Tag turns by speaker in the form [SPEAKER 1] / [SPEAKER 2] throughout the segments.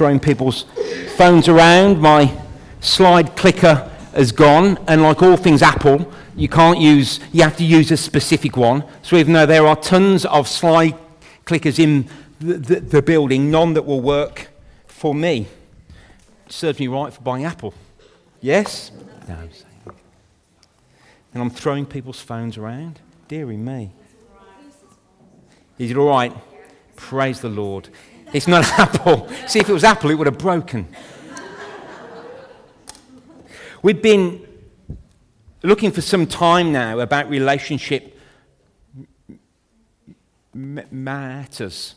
[SPEAKER 1] throwing people's phones around. My slide clicker has gone, and like all things Apple, you can't use, you have to use a specific one. So even though there are tons of slide clickers in the, the, the building, none that will work for me. serves me right for buying Apple. Yes? No, I'm saying. And I'm throwing people's phones around. Deary me. Is it all right? Praise the Lord. It's not Apple. See, if it was Apple, it would have broken. We've been looking for some time now about relationship matters.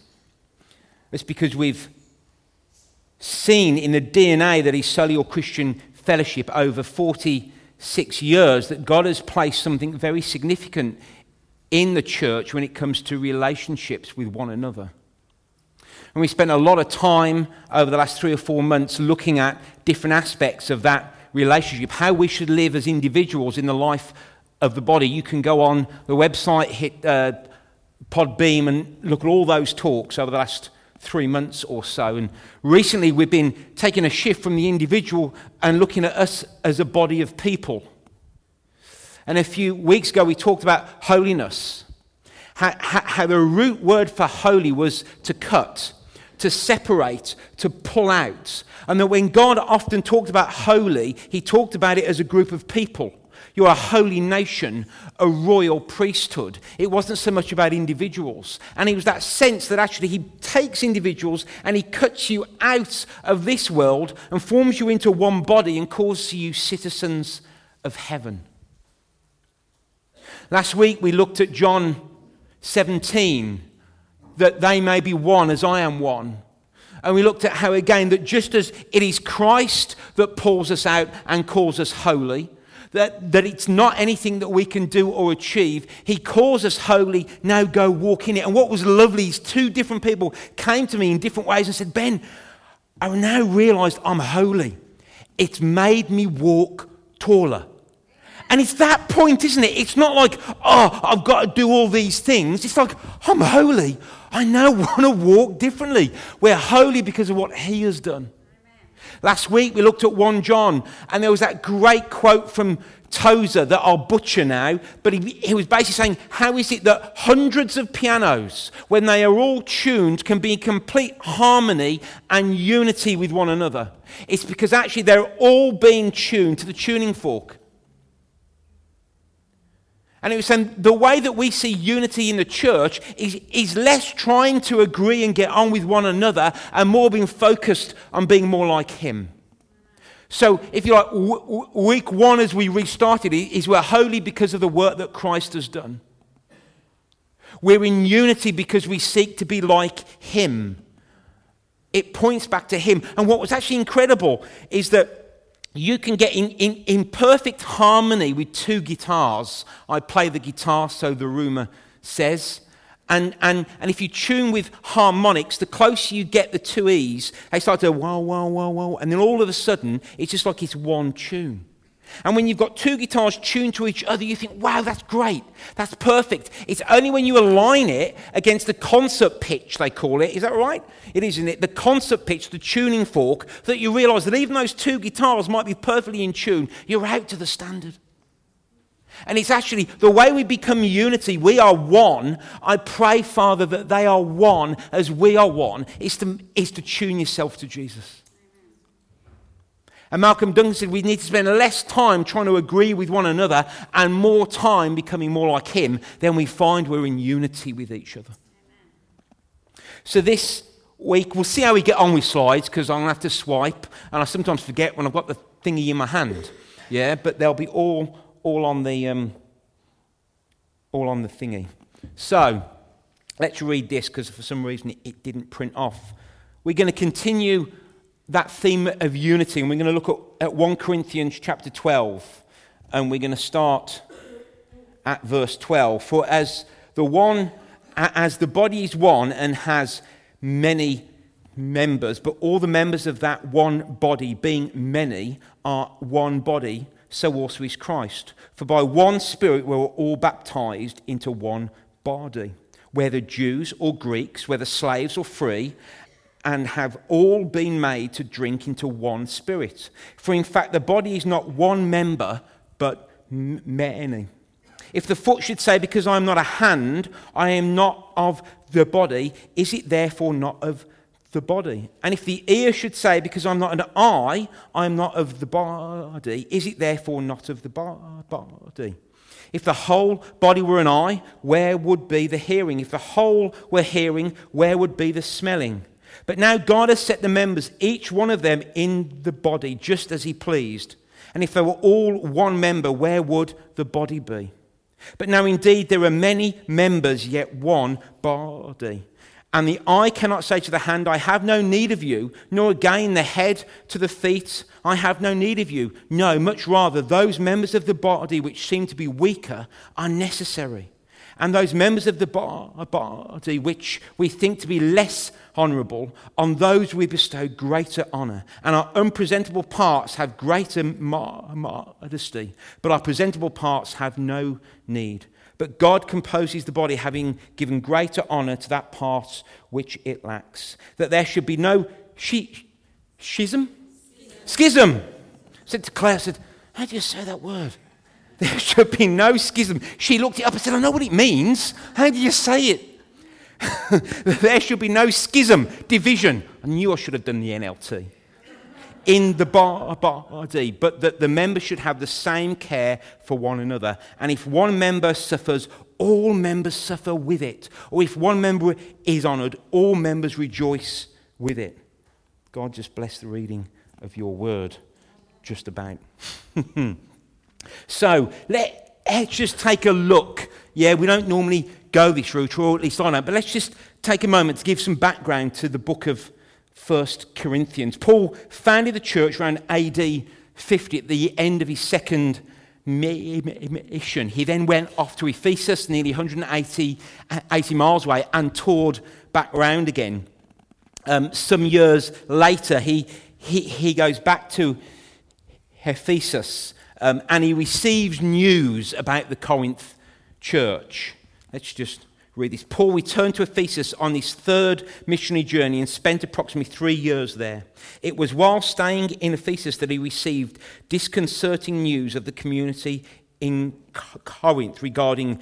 [SPEAKER 1] It's because we've seen in the DNA that is Solihull Christian Fellowship over 46 years that God has placed something very significant in the church when it comes to relationships with one another. And we spent a lot of time over the last three or four months looking at different aspects of that relationship, how we should live as individuals in the life of the body. You can go on the website, hit uh, Podbean, and look at all those talks over the last three months or so. And recently, we've been taking a shift from the individual and looking at us as a body of people. And a few weeks ago, we talked about holiness. How, how, the root word for holy was to cut to separate, to pull out. And that when God often talked about holy, he talked about it as a group of people. You're a holy nation, a royal priesthood. It wasn't so much about individuals. And it was that sense that actually he takes individuals and he cuts you out of this world and forms you into one body and calls you citizens of heaven. Last week we looked at John 17 that they may be one as I am one. And we looked at how, again, that just as it is Christ that pulls us out and calls us holy, that, that it's not anything that we can do or achieve. He calls us holy, now go walk in it. And what was lovely is two different people came to me in different ways and said, Ben, I now realized I'm holy. It's made me walk taller. And it's that point, isn't it? It's not like, oh, I've got to do all these things. It's like, I'm holy. I now want to walk differently. We're holy because of what He has done. Last week we looked at 1 John, and there was that great quote from Tozer that I'll butcher now, but he, he, was basically saying, How is it that hundreds of pianos, when they are all tuned, can be in complete harmony and unity with one another? It's because actually they're all being tuned to the tuning fork. And it was saying the way that we see unity in the church is, is less trying to agree and get on with one another and more being focused on being more like Him. So, if you like, w- week one as we restarted is we're holy because of the work that Christ has done. We're in unity because we seek to be like Him. It points back to Him. And what was actually incredible is that you can get in, in, in perfect harmony with two guitars. I play the guitar, so the rumor says. And, and, and if you tune with harmonics, the closer you get the two E's, they start to wow, wow, wow, wow. And then all of a sudden, it's just like it's one tune. And when you've got two guitars tuned to each other, you think, wow, that's great. That's perfect. It's only when you align it against the concert pitch, they call it. Is that right? It is, isn't it? The concert pitch, the tuning fork, that you realize that even those two guitars might be perfectly in tune, you're out to the standard. And it's actually the way we become unity, we are one. I pray, Father, that they are one as we are one, is to, is to tune yourself to Jesus. And Malcolm Duncan said we need to spend less time trying to agree with one another and more time becoming more like him. Then we find we're in unity with each other. So this week, we'll see how we get on with slides because I'm going to have to swipe. And I sometimes forget when I've got the thingy in my hand. Yeah, but they'll be all, all, on, the, um, all on the thingy. So let's read this because for some reason it, it didn't print off. We're going to continue that theme of unity, and we're going to look at, at 1 Corinthians chapter 12, and we're going to start at verse 12. For as the one, as the body is one and has many members, but all the members of that one body, being many, are one body, so also is Christ. For by one Spirit we were all baptized into one body, whether Jews or Greeks, whether slaves or free and have all been made to drink into one spirit. For in fact, the body is not one member, but many. If the foot should say, Because I am not a hand, I am not of the body, is it therefore not of the body? And if the ear should say, Because I'm not an eye, I am not of the body, is it therefore not of the body? If the whole body were an eye, where would be the hearing? If the whole were hearing, where would be the smelling? But now God has set the members, each one of them, in the body, just as He pleased. And if they were all one member, where would the body be? But now indeed there are many members, yet one body. And the eye cannot say to the hand, I have no need of you, nor again the head to the feet, I have no need of you. No, much rather, those members of the body which seem to be weaker are necessary. And those members of the body which we think to be less honourable, on those we bestow greater honour. And our unpresentable parts have greater modesty, but our presentable parts have no need. But God composes the body, having given greater honour to that part which it lacks, that there should be no she, schism? Schism. I said to Claire, I said, How do you say that word? There should be no schism. She looked it up and said, I know what it means. How do you say it? there should be no schism, division. I knew I should have done the NLT. In the body, but that the members should have the same care for one another. And if one member suffers, all members suffer with it. Or if one member is honoured, all members rejoice with it. God just bless the reading of your word, just about. so let, let's just take a look. Yeah, we don't normally go this route, or at least I don't. But let's just take a moment to give some background to the book of First Corinthians. Paul founded the church around AD 50 at the end of his second mission. He then went off to Ephesus, nearly 180 80 miles away, and toured back around again. Um, some years later, he, he, he goes back to Ephesus um, and he receives news about the Corinth church. Let's just read this. Paul returned to Ephesus on his third missionary journey and spent approximately three years there. It was while staying in Ephesus that he received disconcerting news of the community in Corinth regarding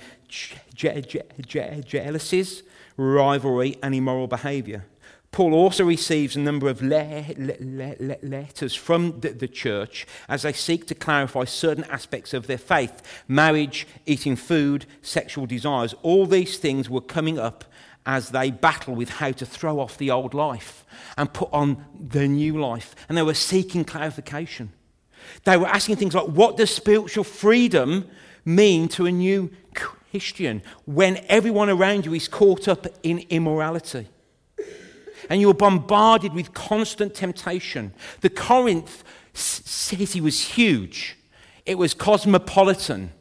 [SPEAKER 1] jealousies, rivalry, and immoral behavior. Paul also receives a number of le- le- le- letters from the, the, church as they seek to clarify certain aspects of their faith marriage, eating food, sexual desires. All these things were coming up as they battle with how to throw off the old life and put on the new life. And they were seeking clarification. They were asking things like, what does spiritual freedom mean to a new Christian when everyone around you is caught up in immorality? And you're bombarded with constant temptation. The Corinth city was huge, it was cosmopolitan.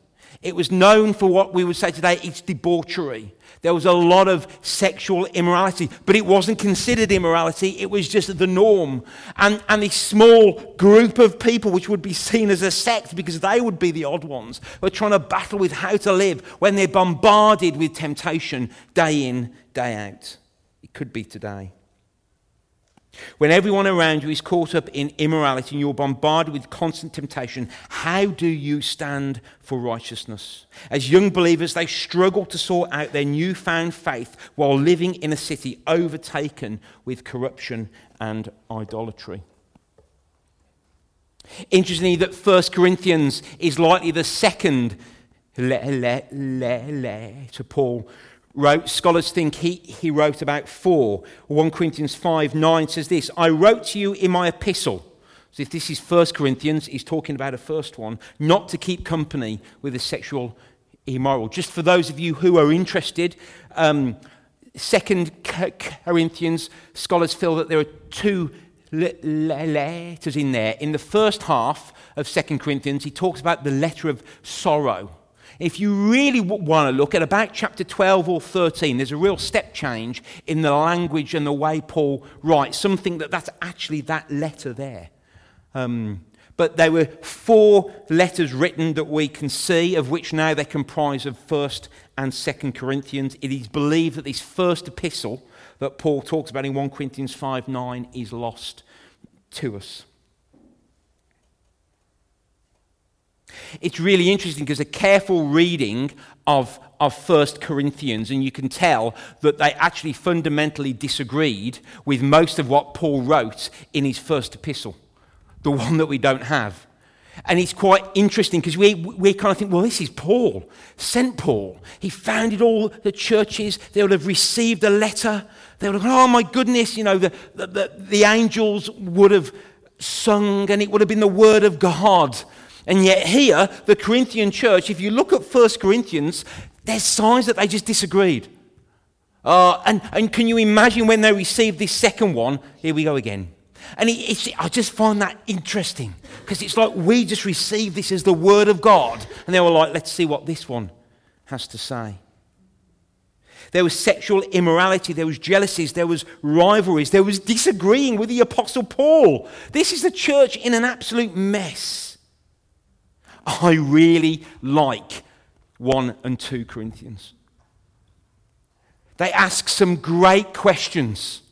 [SPEAKER 1] It was known for what we would say today its debauchery. There was a lot of sexual immorality, but it wasn't considered immorality. It was just the norm. And, and this small group of people, which would be seen as a sect because they would be the odd ones, were trying to battle with how to live when they're bombarded with temptation day in, day out. It could be today. When everyone around you is caught up in immorality and you're bombarded with constant temptation, how do you stand for righteousness? As young believers, they struggle to sort out their newfound faith while living in a city overtaken with corruption and idolatry. Interestingly, that 1 Corinthians is likely the second letter to Paul wrote, scholars think he, he wrote about four. 1 Corinthians 5 9 says this I wrote to you in my epistle. So if this is 1 Corinthians, he's talking about a first one, not to keep company with the sexual immoral. Just for those of you who are interested, um, 2 Corinthians, scholars feel that there are two letters in there. In the first half of 2 Corinthians, he talks about the letter of sorrow. If you really want to look at about chapter 12 or 13, there's a real step change in the language and the way Paul writes, something that that's actually that letter there. Um, but there were four letters written that we can see, of which now they comprise of 1st and 2nd Corinthians. It is believed that this first epistle, that Paul talks about in 1 Corinthians 5 9 is lost to us. It's really interesting because a careful reading of, of 1 Corinthians, and you can tell that they actually fundamentally disagreed with most of what Paul wrote in his first epistle, the one that we don't have. And it's quite interesting because we, we kind of think, well, this is Paul, St. Paul. He founded all the churches. They would have received a letter. They would have, oh my goodness, you know, the, the, the, the angels would have sung and it would have been the word of God. And yet, here, the Corinthian church, if you look at 1 Corinthians, there's signs that they just disagreed. Uh, and, and can you imagine when they received this second one? Here we go again. And it, I just find that interesting because it's like we just received this as the Word of God. And they were like, let's see what this one has to say. There was sexual immorality, there was jealousies, there was rivalries, there was disagreeing with the Apostle Paul. This is the church in an absolute mess. I really like 1 and 2 Corinthians. They ask some great questions.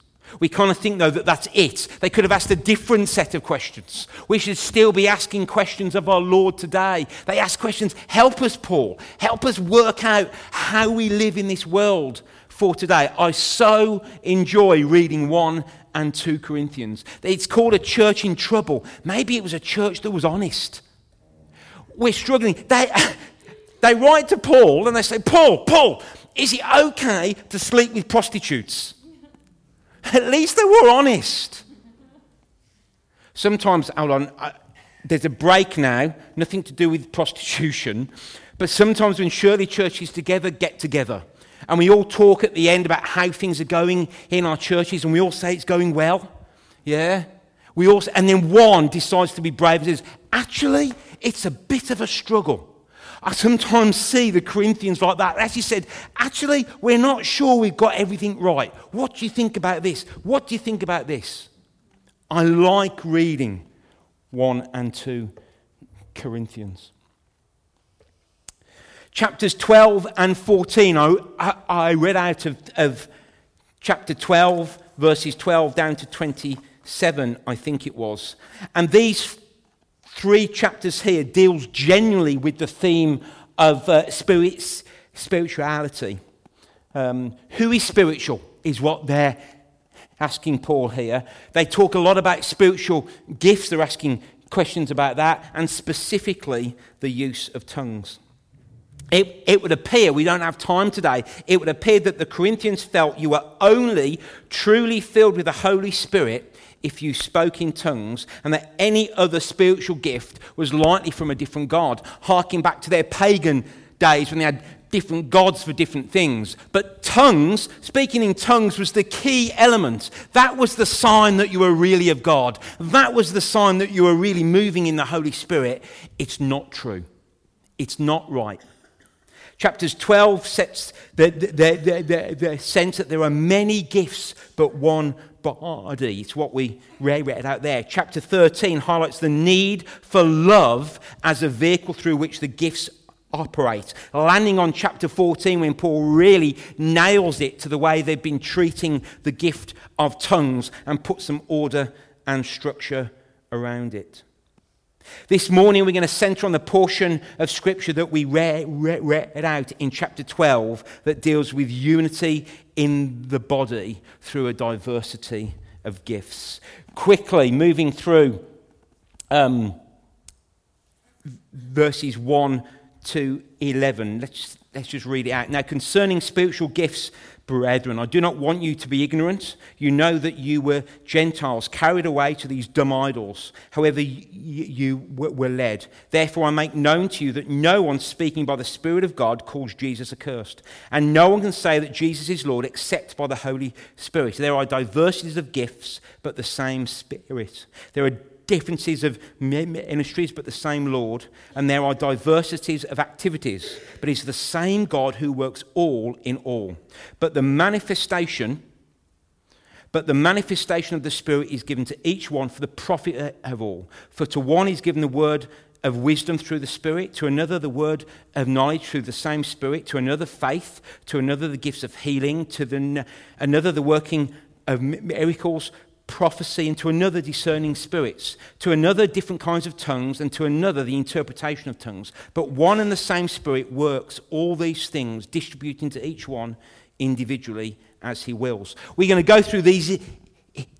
[SPEAKER 1] We kind of think, though, that that's it. They could have asked a different set of questions. We should still be asking questions of our Lord today. They ask questions Help us, Paul. Help us work out how we live in this world for today. I so enjoy reading 1 and 2 Corinthians. It's called a church in trouble. Maybe it was a church that was honest. We're struggling. They, they write to Paul and they say, Paul, Paul, is it okay to sleep with prostitutes? At least they were honest. Sometimes, hold on, I, there's a break now, nothing to do with prostitution, but sometimes when Shirley churches together get together and we all talk at the end about how things are going in our churches and we all say it's going well, yeah? We also, and then one decides to be brave and says, actually, it's a bit of a struggle. I sometimes see the Corinthians like that. As he said, actually, we're not sure we've got everything right. What do you think about this? What do you think about this? I like reading 1 and 2 Corinthians. Chapters 12 and 14, I, I read out of, of chapter 12, verses 12 down to 27, I think it was. And these three chapters here deals genuinely with the theme of uh, spirits, spirituality. Um, who is spiritual is what they're asking Paul here. They talk a lot about spiritual gifts, they're asking questions about that, and specifically the use of tongues. It, it, would appear, we don't have time today, it would appear that the Corinthians felt you were only truly filled with the Holy Spirit if you spoke in tongues, and that any other spiritual gift was likely from a different God, harking back to their pagan days when they had different gods for different things. But tongues, speaking in tongues, was the key element. That was the sign that you were really of God. That was the sign that you were really moving in the Holy Spirit. It's not true. It's not right. Chapters 12 sets the, the, the, the, sense that there are many gifts, but one body. It's what we read out there. Chapter 13 highlights the need for love as a vehicle through which the gifts operate. Landing on chapter 14 when Paul really nails it to the way they've been treating the gift of tongues and put some order and structure around it. This morning, we're going to center on the portion of Scripture that we read, read, read, out in chapter 12 that deals with unity in the body through a diversity of gifts. Quickly, moving through um, verses 1 to 11. Let's, let's just read it out. Now, concerning spiritual gifts, Brethren, I do not want you to be ignorant. You know that you were Gentiles, carried away to these dumb idols, however you were led. Therefore, I make known to you that no one speaking by the Spirit of God calls Jesus accursed. And no one can say that Jesus is Lord except by the Holy Spirit. There are diversities of gifts, but the same Spirit. There are differences of ministries, but the same Lord. And there are diversities of activities, but it's the same God who works all in all. But the manifestation, but the manifestation of the Spirit is given to each one for the profit of all. For to one is given the word of wisdom through the Spirit, to another the word of knowledge through the same Spirit, to another faith, to another the gifts of healing, to the, another the working of miracles, prophecy, and to another discerning spirits, to another different kinds of tongues, and to another the interpretation of tongues. But one and the same Spirit works all these things, distributing to each one individually as he wills. We're going to go through these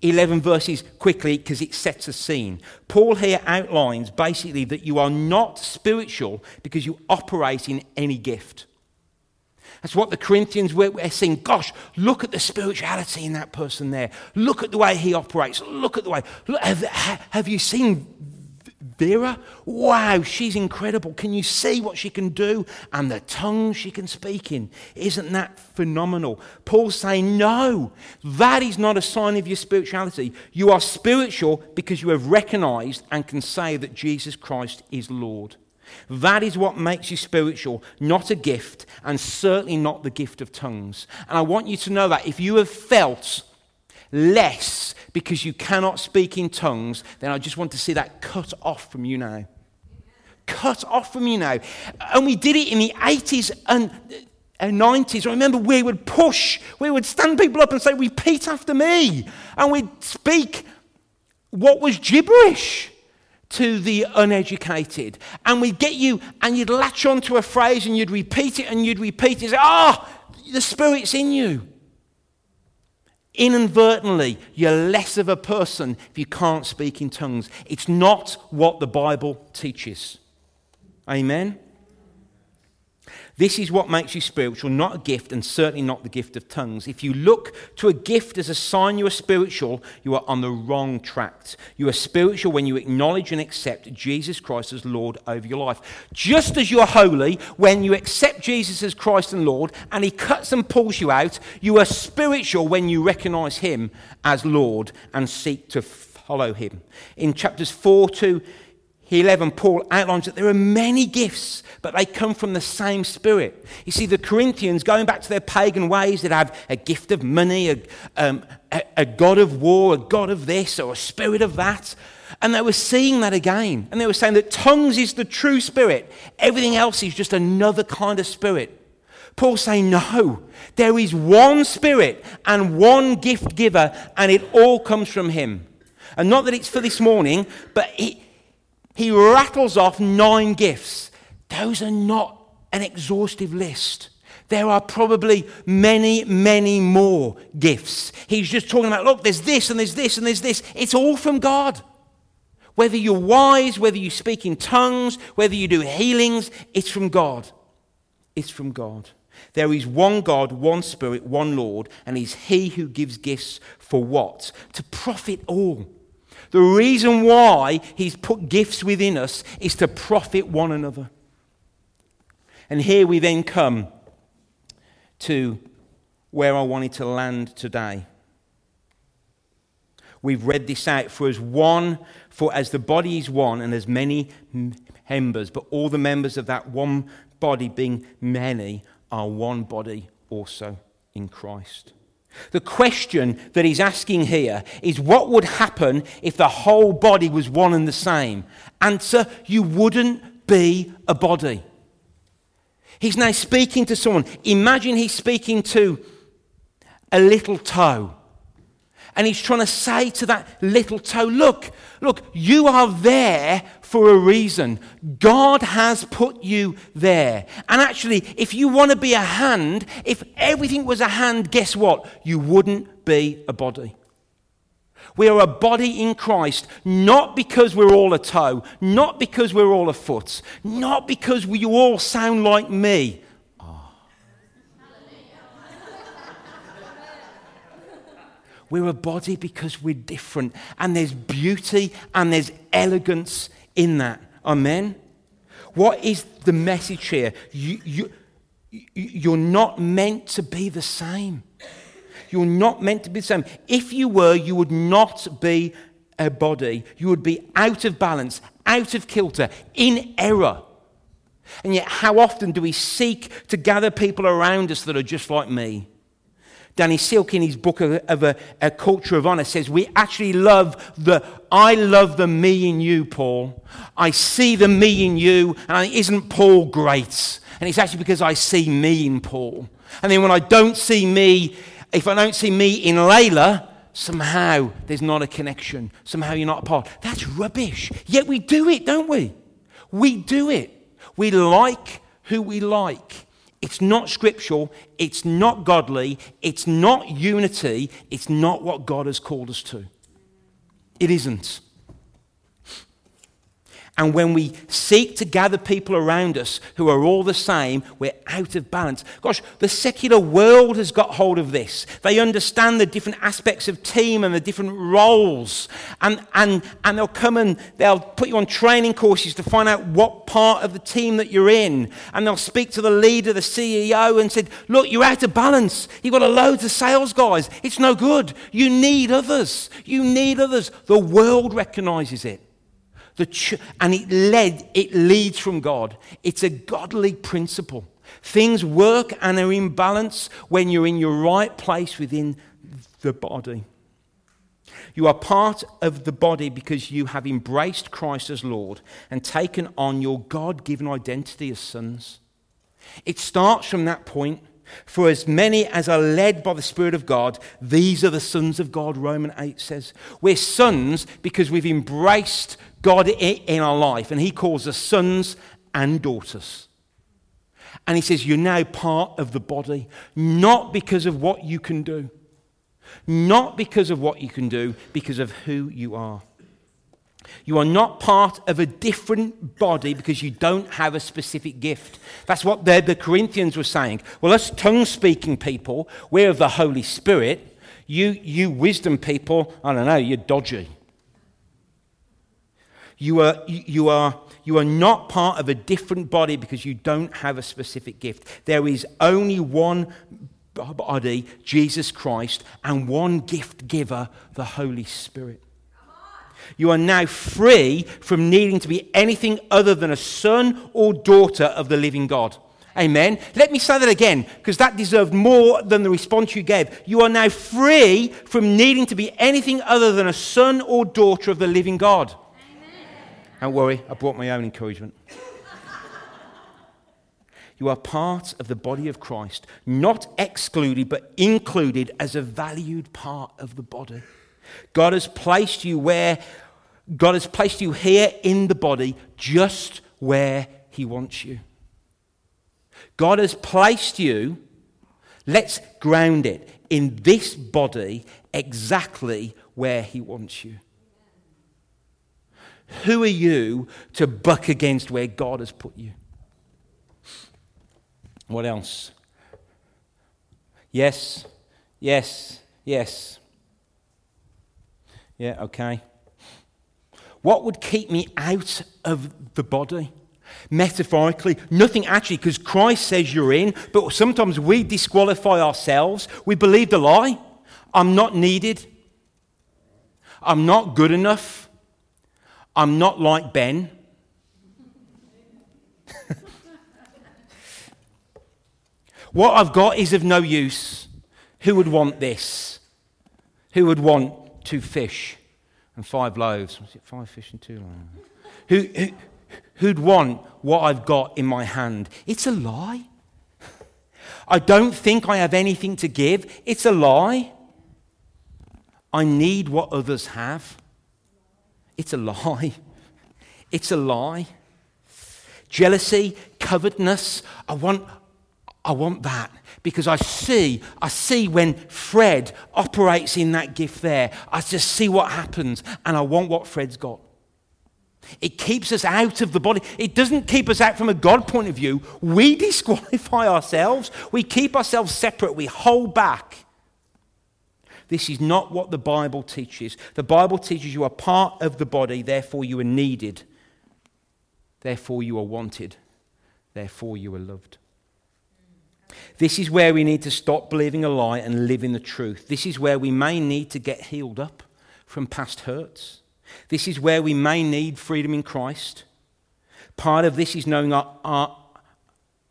[SPEAKER 1] 11 verses quickly because it sets a scene. Paul here outlines basically that you are not spiritual because you operate in any gift. That's what the Corinthians were, were saying. Gosh, look at the spirituality in that person there. Look at the way he operates. Look at the way. Look, have, have you seen Vera? Wow, she's incredible. Can you see what she can do? And the tongue she can speak in. Isn't that phenomenal? Paul's saying, no, that is not a sign of your spirituality. You are spiritual because you have recognized and can say that Jesus Christ is Lord. That is what makes you spiritual, not a gift, and certainly not the gift of tongues. And I want you to know that if you have felt less because you cannot speak in tongues, then I just want to see that cut off from you now. Cut off from you now. And we did it in the 80s and uh, 90s. I remember we would push, we would stand people up and say, Repeat after me. And we'd speak what was gibberish to the uneducated. And we'd get you, and you'd latch onto a phrase and you'd repeat it and you'd repeat it. Ah, oh, the Spirit's in you. Inadvertently, you're less of a person if you can't speak in tongues. It's not what the Bible teaches. Amen? This is what makes you spiritual, not a gift, and certainly not the gift of tongues. If you look to a gift as a sign you are spiritual, you are on the wrong track. You are spiritual when you acknowledge and accept Jesus Christ as Lord over your life. Just as you're holy when you accept Jesus as Christ and Lord, and He cuts and pulls you out, you are spiritual when you recognize Him as Lord and seek to follow Him. In chapters 4 to 11, Paul outlines that there are many gifts, but they come from the same Spirit. You see, the Corinthians, going back to their pagan ways, that have a gift of money, a, um, a, a God of war, a God of this, or a spirit of that. And they were seeing that again. And they were saying that tongues is the true spirit, everything else is just another kind of spirit. Paul's saying, no, there is one spirit and one gift giver, and it all comes from him. And not that it's for this morning, but it he rattles off nine gifts. Those are not an exhaustive list. There are probably many, many more gifts. He's just talking about, look, there's this and there's this and there's this. It's all from God. Whether you're wise, whether you speak in tongues, whether you do healings, it's from God. It's from God. There is one God, one Spirit, one Lord, and He's He who gives gifts for what? To profit all. The reason why He's put gifts within us is to profit one another. And here we then come to where I wanted to land today. We've read this out for as one, for as the body is one and as many members, but all the members of that one body, being many, are one body also in Christ. The question that he's asking here is what would happen if the whole body was one and the same? Answer, you wouldn't be a body. He's now speaking to someone. Imagine he's speaking to a little toe. And he's trying to say to that little toe, look, look, you are there for a reason. God has put you there. And actually, if you want to be a hand, if everything was a hand, guess what? You wouldn't be a body. We are a body in Christ, not because we're all a toe, not because we're all a foot, not because we all sound like me. We're a body because we're different. And there's beauty and there's elegance in that. Amen? What is the message here? You, you, you're not meant to be the same. You're not meant to be the same. If you were, you would not be a body. You would be out of balance, out of kilter, in error. And yet, how often do we seek to gather people around us that are just like me? Danny Silk, in his book of, of a, a, Culture of Honor, says, We actually love the, I love the me in you, Paul. I see the me in you, and isn't Paul great? And it's actually because I see me in Paul. And then when I don't see me, if I don't see me in Layla, somehow there's not a connection. Somehow you're not part. That's rubbish. Yet we do it, don't we? We do it. We like who we like. It's not scriptural. It's not godly. It's not unity. It's not what God has called us to. It isn't. And when we seek to gather people around us who are all the same, we're out of balance. Gosh, the secular world has got hold of this. They understand the different aspects of team and the different roles. And, and, and they'll come and they'll put you on training courses to find out what part of the team that you're in. And they'll speak to the leader, the CEO, and said, Look, you're out of balance. You've got a load of sales guys. It's no good. You need others. You need others. The world recognizes it. The ch- and it led, it leads from God. It's a godly principle. Things work and are in balance when you're in your right place within the body. You are part of the body because you have embraced Christ as Lord and taken on your God given identity as sons. It starts from that point. For as many as are led by the Spirit of God, these are the sons of God, Romans 8 says. We're sons because we've embraced God in our life, and He calls us sons and daughters. And He says, You're now part of the body, not because of what you can do, not because of what you can do, because of who you are. You are not part of a different body because you don't have a specific gift. That's what the, the Corinthians were saying. Well, us tongue speaking people, we're of the Holy Spirit. You, you wisdom people, I don't know, you're dodgy. You are, you, are, you are not part of a different body because you don't have a specific gift. There is only one body, Jesus Christ, and one gift giver, the Holy Spirit. You are now free from needing to be anything other than a son or daughter of the living God. Amen. Let me say that again because that deserved more than the response you gave. You are now free from needing to be anything other than a son or daughter of the living God. Don't worry, I brought my own encouragement. you are part of the body of Christ, not excluded, but included as a valued part of the body. God has placed you where God has placed you here in the body, just where He wants you. God has placed you, let's ground it, in this body exactly where He wants you. Who are you to buck against where God has put you? What else? Yes, yes, yes. Yeah, okay. What would keep me out of the body? Metaphorically, nothing actually, because Christ says you're in, but sometimes we disqualify ourselves. We believe the lie. I'm not needed. I'm not good enough. I'm not like Ben. what I've got is of no use. Who would want this? Who would want two fish and five loaves? Was it five fish and two loaves? Who, who, who'd want what I've got in my hand? It's a lie. I don't think I have anything to give. It's a lie. I need what others have. It's a lie. It's a lie. Jealousy, covetousness, I want, I want that because I see, I see when Fred operates in that gift there, I just see what happens and I want what Fred's got. It keeps us out of the body. It doesn't keep us out from a God point of view. We disqualify ourselves. We keep ourselves separate. We hold back. This is not what the Bible teaches. The Bible teaches you are part of the body, therefore you are needed. Therefore you are wanted. Therefore you are loved. This is where we need to stop believing a lie and live in the truth. This is where we may need to get healed up from past hurts. This is where we may need freedom in Christ. Part of this is knowing our, our,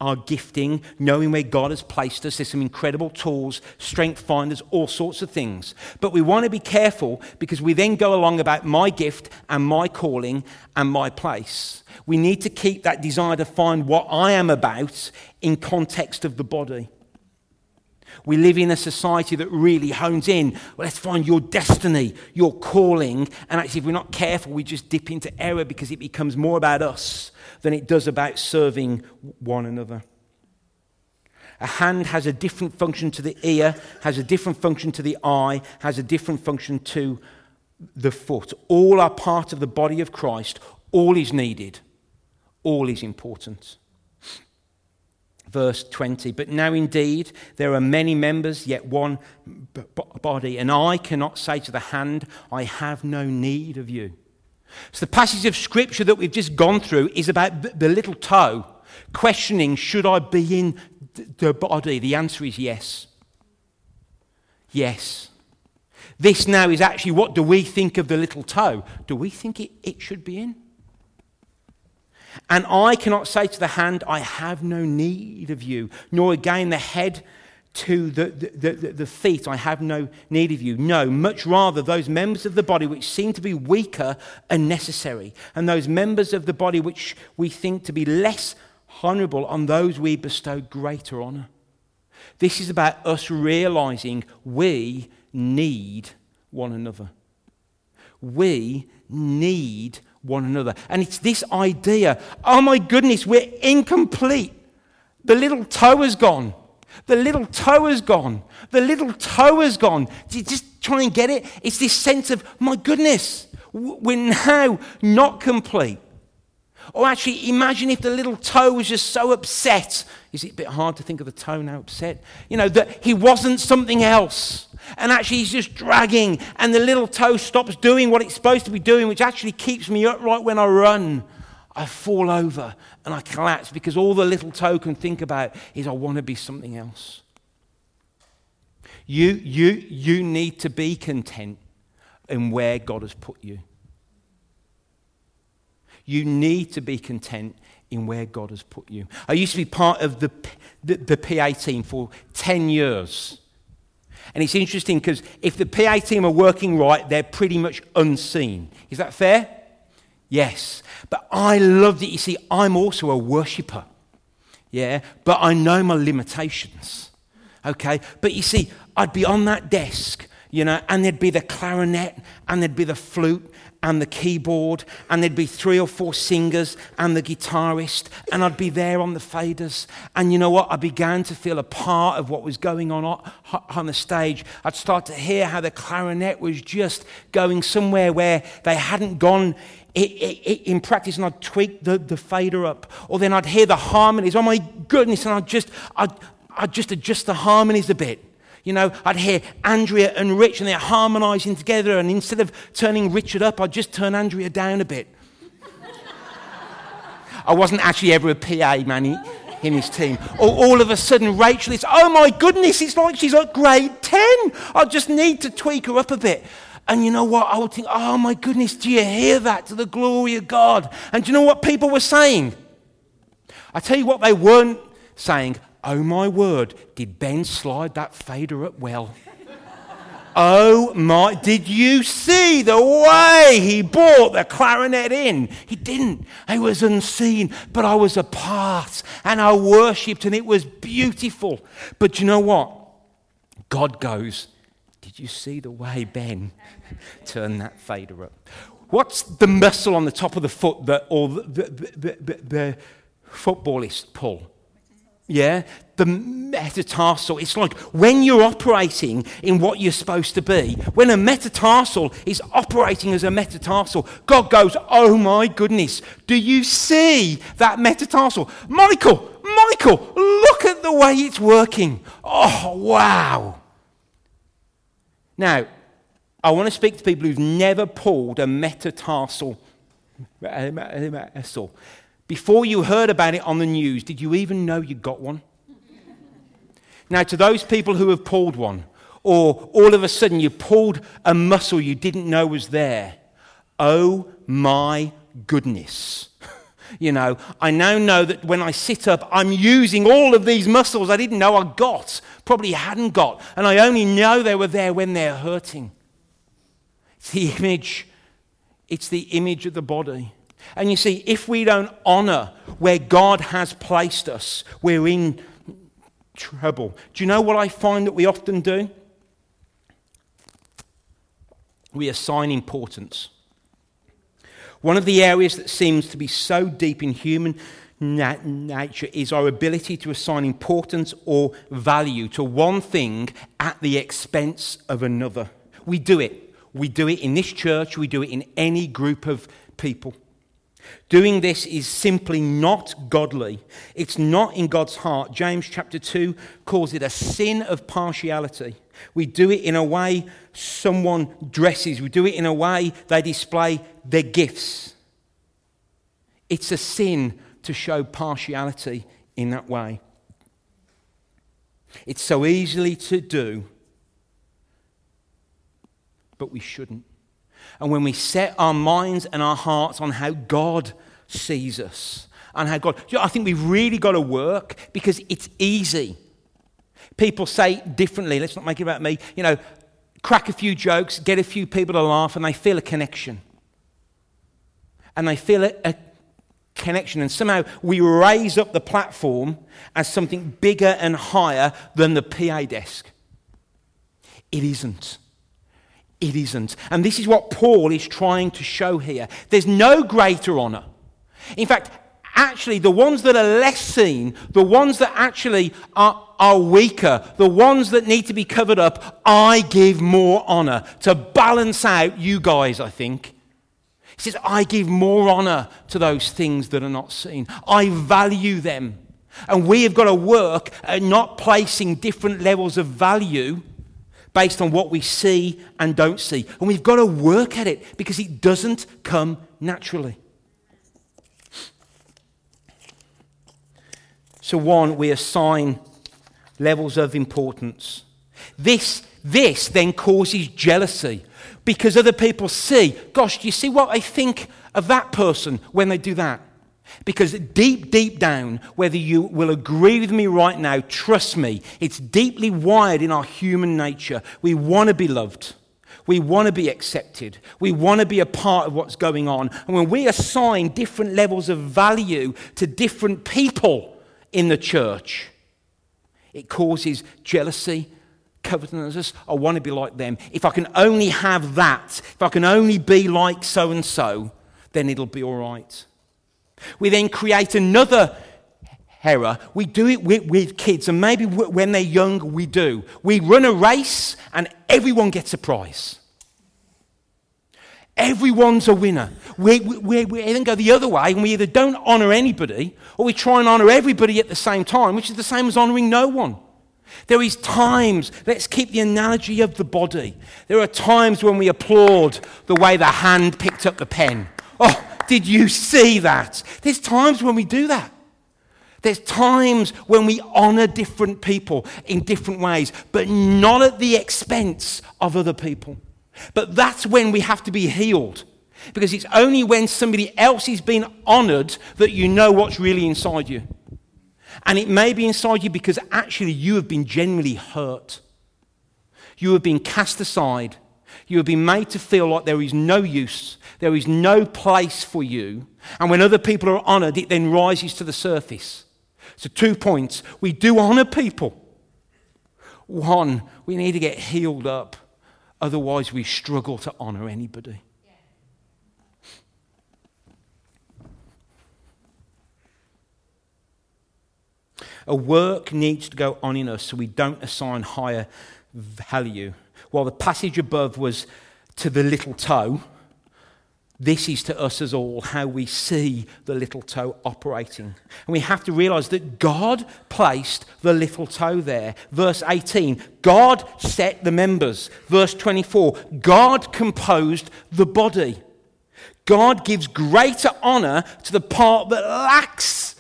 [SPEAKER 1] our gifting, knowing where God has placed us. There's some incredible tools, strength finders, all sorts of things. But we want to be careful because we then go along about my gift and my calling and my place. We need to keep that desire to find what I am about in context of the body. We live in a society that really hones in. Well, let's find your destiny, your calling. And actually, if we're not careful, we just dip into error because it becomes more about us than it does about serving one another. A hand has a different function to the ear, has a different function to the eye, has a different function to the foot. All are part of the body of Christ. All is needed. All is important. Verse 20. But now indeed there are many members, yet one body. And I cannot say to the hand, I have no need of you. So, the passage of scripture that we've just gone through is about the little toe questioning, should I be in the body? The answer is yes. Yes. This now is actually what do we think of the little toe? Do we think it, it should be in? And I cannot say to the hand, I have no need of you, nor again the head to the, the, the, the, feet, I have no need of you. No, much rather, those members of the body which seem to be weaker are necessary, and those members of the body which we think to be less honourable, on those we bestow greater honour. This is about us realizing we need one another. We need one another. And it's this idea oh my goodness, we're incomplete. The little toe has gone. The little toe has gone. The little toe has gone. Just try and get it. It's this sense of, my goodness, we're now not complete. Or actually, imagine if the little toe was just so upset. Is it a bit hard to think of the toe now upset? You know, that he wasn't something else. And actually, he's just dragging, and the little toe stops doing what it's supposed to be doing, which actually keeps me upright when I run. I fall over and I collapse because all the little toe can think about is I want to be something else. You, you, you need to be content in where God has put you. You need to be content in where God has put you. I used to be part of the, the, the PA team for 10 years. And it's interesting because if the PA team are working right, they're pretty much unseen. Is that fair? Yes. But I loved it. You see, I'm also a worshiper. Yeah. But I know my limitations. Okay. But you see, I'd be on that desk, you know, and there'd be the clarinet and there'd be the flute and the keyboard, and there'd be three or four singers and the guitarist, and I'd be there on the faders. And you know what? I began to feel a part of what was going on on the stage. I'd start to hear how the clarinet was just going somewhere where they hadn't gone in practice and I'd tweak the, the fader up. Or then I'd hear the harmonies. Oh my goodness. And I'd just, I'd, I'd just adjust the harmonies a bit. You know, I'd hear Andrea and Rich and they're harmonizing together. And instead of turning Richard up, I'd just turn Andrea down a bit. I wasn't actually ever a PA man in his team. Or all of a sudden, Rachel is, oh my goodness, it's like she's at grade 10. I just need to tweak her up a bit. And you know what? I would think, oh my goodness, do you hear that? To the glory of God. And do you know what people were saying? I tell you what they weren't saying. Oh my word, did Ben slide that fader up well? oh my, did you see the way he brought the clarinet in? He didn't. I was unseen, but I was a part and I worshipped and it was beautiful. But you know what? God goes, Did you see the way Ben turned that fader up. What's the muscle on the top of the foot that all the, the, the, the footballists pull? Yeah, the metatarsal. It's like when you're operating in what you're supposed to be, when a metatarsal is operating as a metatarsal, God goes, Oh my goodness, do you see that metatarsal? Michael, Michael, look at the way it's working. Oh, wow. Now, I want to speak to people who've never pulled a metatarsal. Before you heard about it on the news, did you even know you got one? Now, to those people who have pulled one, or all of a sudden you pulled a muscle you didn't know was there, oh my goodness. You know, I now know that when I sit up, I'm using all of these muscles I didn't know I got, probably hadn't got, and I only know they were there when they're hurting. It's the image, it's the image of the body. And you see, if we don't honor where God has placed us, we're in trouble. Do you know what I find that we often do? We assign importance. One of the areas that seems to be so deep in human nat- nature is our ability to assign importance or value to one thing at the expense of another. We do it. We do it in this church, we do it in any group of people. Doing this is simply not godly. It's not in God's heart. James chapter 2 calls it a sin of partiality. We do it in a way someone dresses, we do it in a way they display their gifts. It's a sin to show partiality in that way. It's so easily to do, but we shouldn't. And when we set our minds and our hearts on how God sees us and how God, you know, I think we've really got to work because it's easy. People say differently. Let's not make it about me. You know, crack a few jokes, get a few people to laugh, and they feel a connection. And they feel a, a connection. And somehow we raise up the platform as something bigger and higher than the PA desk. It isn't. It isn't. And this is what Paul is trying to show here. There's no greater honor. In fact, actually, the ones that are less seen, the ones that actually are, are weaker, the ones that need to be covered up, I give more honor to balance out you guys, I think. He says, I give more honor to those things that are not seen. I value them. And we have got to work at not placing different levels of value based on what we see and don't see. And we've got to work at it because it doesn't come naturally. So, one, we assign levels of importance. This, this then causes jealousy because other people see, gosh, do you see what I think of that person when they do that? Because deep, deep down, whether you will agree with me right now, trust me, it's deeply wired in our human nature. We want to be loved. We want to be accepted. We want to be a part of what's going on. And when we assign different levels of value to different people in the church, it causes jealousy, covetousness. I want to be like them. If I can only have that, if I can only be like so and so, then it'll be all right. We then create another error. We do it with, with kids, and maybe when they're young, we do. We run a race, and everyone gets a prize. Everyone's a winner. We, we, we then go the other way, and we either don't honour anybody, or we try and honour everybody at the same time, which is the same as honouring no one. There is times, let's keep the analogy of the body. There are times when we applaud the way the hand picked up the pen. Oh, did you see that? There's times when we do that. There's times when we honor different people in different ways, but not at the expense of other people. But that's when we have to be healed. Because it's only when somebody else is being honored that you know what's really inside you. And it may be inside you because actually you have been genuinely hurt. You have been cast aside. You have been made to feel like there is no use, there is no place for you. And when other people are honored, it then rises to the surface. So, two points. We do honor people. One, we need to get healed up. Otherwise, we struggle to honor anybody. A work needs to go on in us so we don't assign higher value. While the passage above was to the little toe, this is to us as all how we see the little toe operating. And we have to realize that God placed the little toe there. Verse 18, God set the members. Verse 24, God composed the body. God gives greater honor to the part that lacks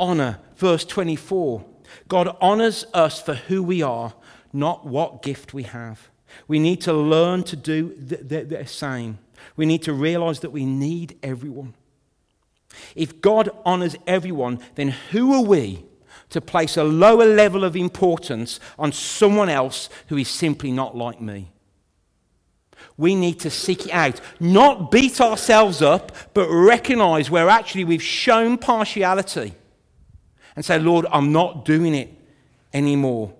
[SPEAKER 1] honor verse 24. God honors us for who we are, not what gift we have. We need to learn to do the, the, the same. We need to realize that we need everyone. If God honors everyone, then who are we to place a lower level of importance on someone else who is simply not like me? We need to seek it out, not beat ourselves up, but recognize where actually we've shown partiality and say, Lord, I'm not doing it anymore.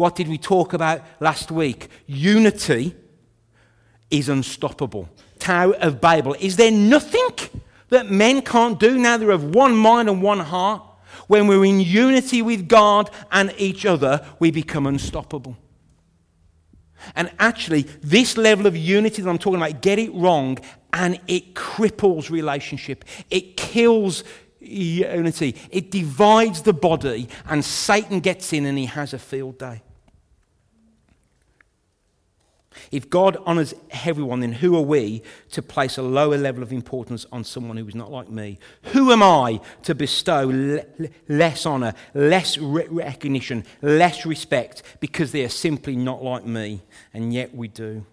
[SPEAKER 1] What did we talk about last week? Unity is unstoppable. Tower of Babel. Is there nothing that men can't do now they're of one mind and one heart? When we're in unity with God and each other, we become unstoppable. And actually, this level of unity that I'm talking about, get it wrong, and it cripples relationship. It kills unity. It divides the body, and Satan gets in and he has a field day. If God honors everyone, then who are we to place a lower level of importance on someone who is not like me? Who am I to bestow le- less honor, less re- recognition, less respect because they are simply not like me? And yet we do.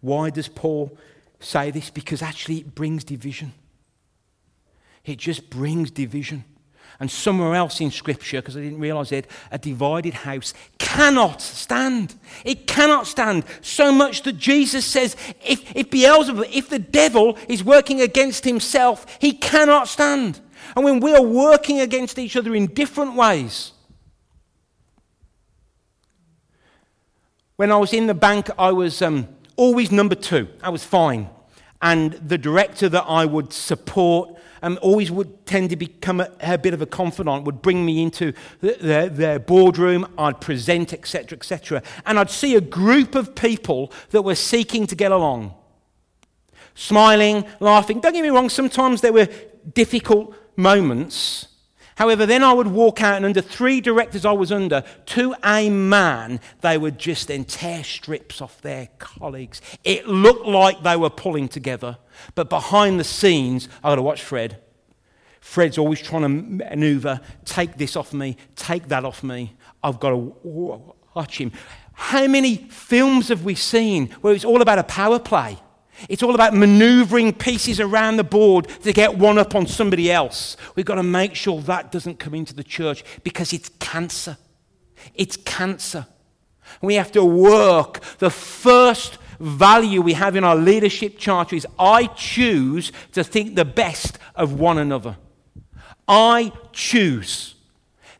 [SPEAKER 1] Why does Paul say this? Because actually it brings division. It just brings division. And somewhere else in Scripture, because I didn't realize it, a divided house cannot stand. It cannot stand. So much that Jesus says if, if Beelzebub, if the devil is working against himself, he cannot stand. And when we are working against each other in different ways, when I was in the bank, I was um, always number two. I was fine. And the director that I would support um, always would tend to become a, a, bit of a confidant, would bring me into their, their boardroom, I'd present, etc., etc. And I'd see a group of people that were seeking to get along. Smiling, laughing. Don't get me wrong, sometimes there were difficult moments. However, then I would walk out, and under three directors I was under, to a man, they would just then tear strips off their colleagues. It looked like they were pulling together. But behind the scenes, I've got to watch Fred. Fred's always trying to maneuver, take this off me, take that off me. I've got to watch him. How many films have we seen where it's all about a power play? It's all about maneuvering pieces around the board to get one up on somebody else. We've got to make sure that doesn't come into the church because it's cancer. It's cancer. we have to work the first value we have in our leadership charter is I choose to think the best of one another. I choose.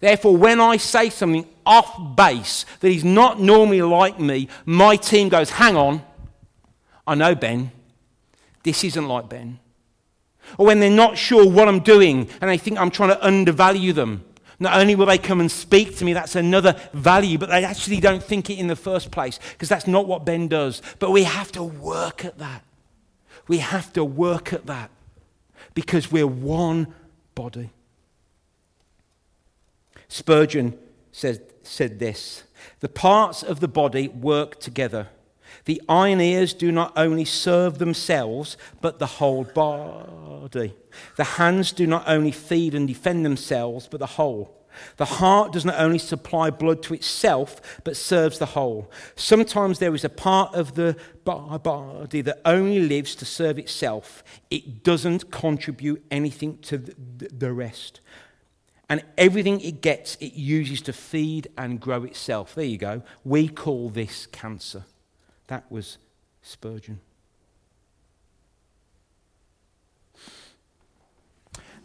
[SPEAKER 1] Therefore, when I say something off base that is not normally like me, my team goes, Hang on, I know Ben. This isn't like Ben. Or when they're not sure what I'm doing and they think I'm trying to undervalue them. Not only will they come and speak to me, that's another value, but they actually don't think it in the first place because that's not what Ben does. But we have to work at that. We have to work at that because we're one body. Spurgeon said, said this The parts of the body work together. The ears do not only serve themselves, but the whole body. The hands do not only feed and defend themselves, but the whole. The heart does not only supply blood to itself, but serves the whole. Sometimes there is a part of the body that only lives to serve itself, it doesn't contribute anything to the rest. And everything it gets, it uses to feed and grow itself. There you go. We call this cancer. That was Spurgeon.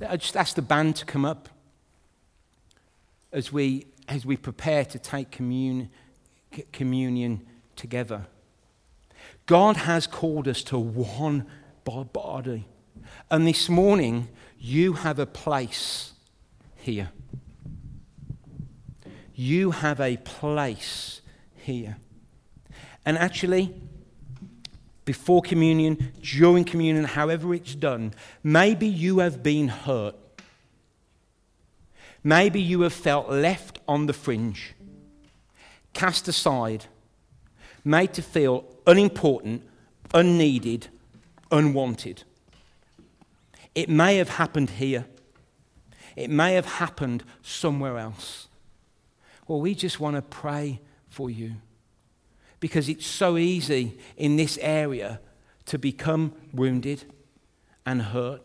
[SPEAKER 1] I just ask the band to come up as we, as we prepare to take commun, communion together. God has called us to one body. And this morning, you have a place here. You have a place here. And actually, before communion, during communion, however it's done, maybe you have been hurt. Maybe you have felt left on the fringe, cast aside, made to feel unimportant, unneeded, unwanted. It may have happened here. It may have happened somewhere else. Well, we just want to pray for you because it's so easy in this area to become wounded and hurt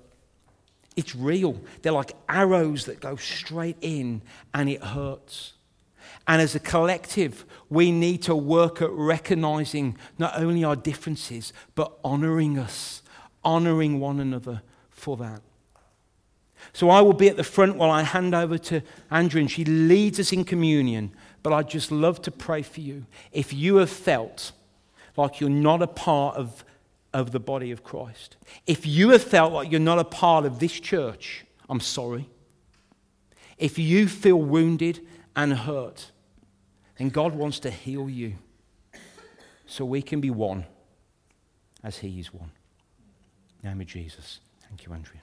[SPEAKER 1] It's real. They're like arrows that go straight in and it hurts. And as a collective, we need to work at recognizing not only our differences, but honoring us, honoring one another for that. So I will be at the front while I hand over to Andrea, and she leads us in communion. But I'd just love to pray for you. If you have felt like you're not a part of, of the body of Christ, if you have felt like you're not a part of this church, I'm sorry. If you feel wounded and hurt, then God wants to heal you so we can be one as He is one. name of Jesus. Thank you, Andrea.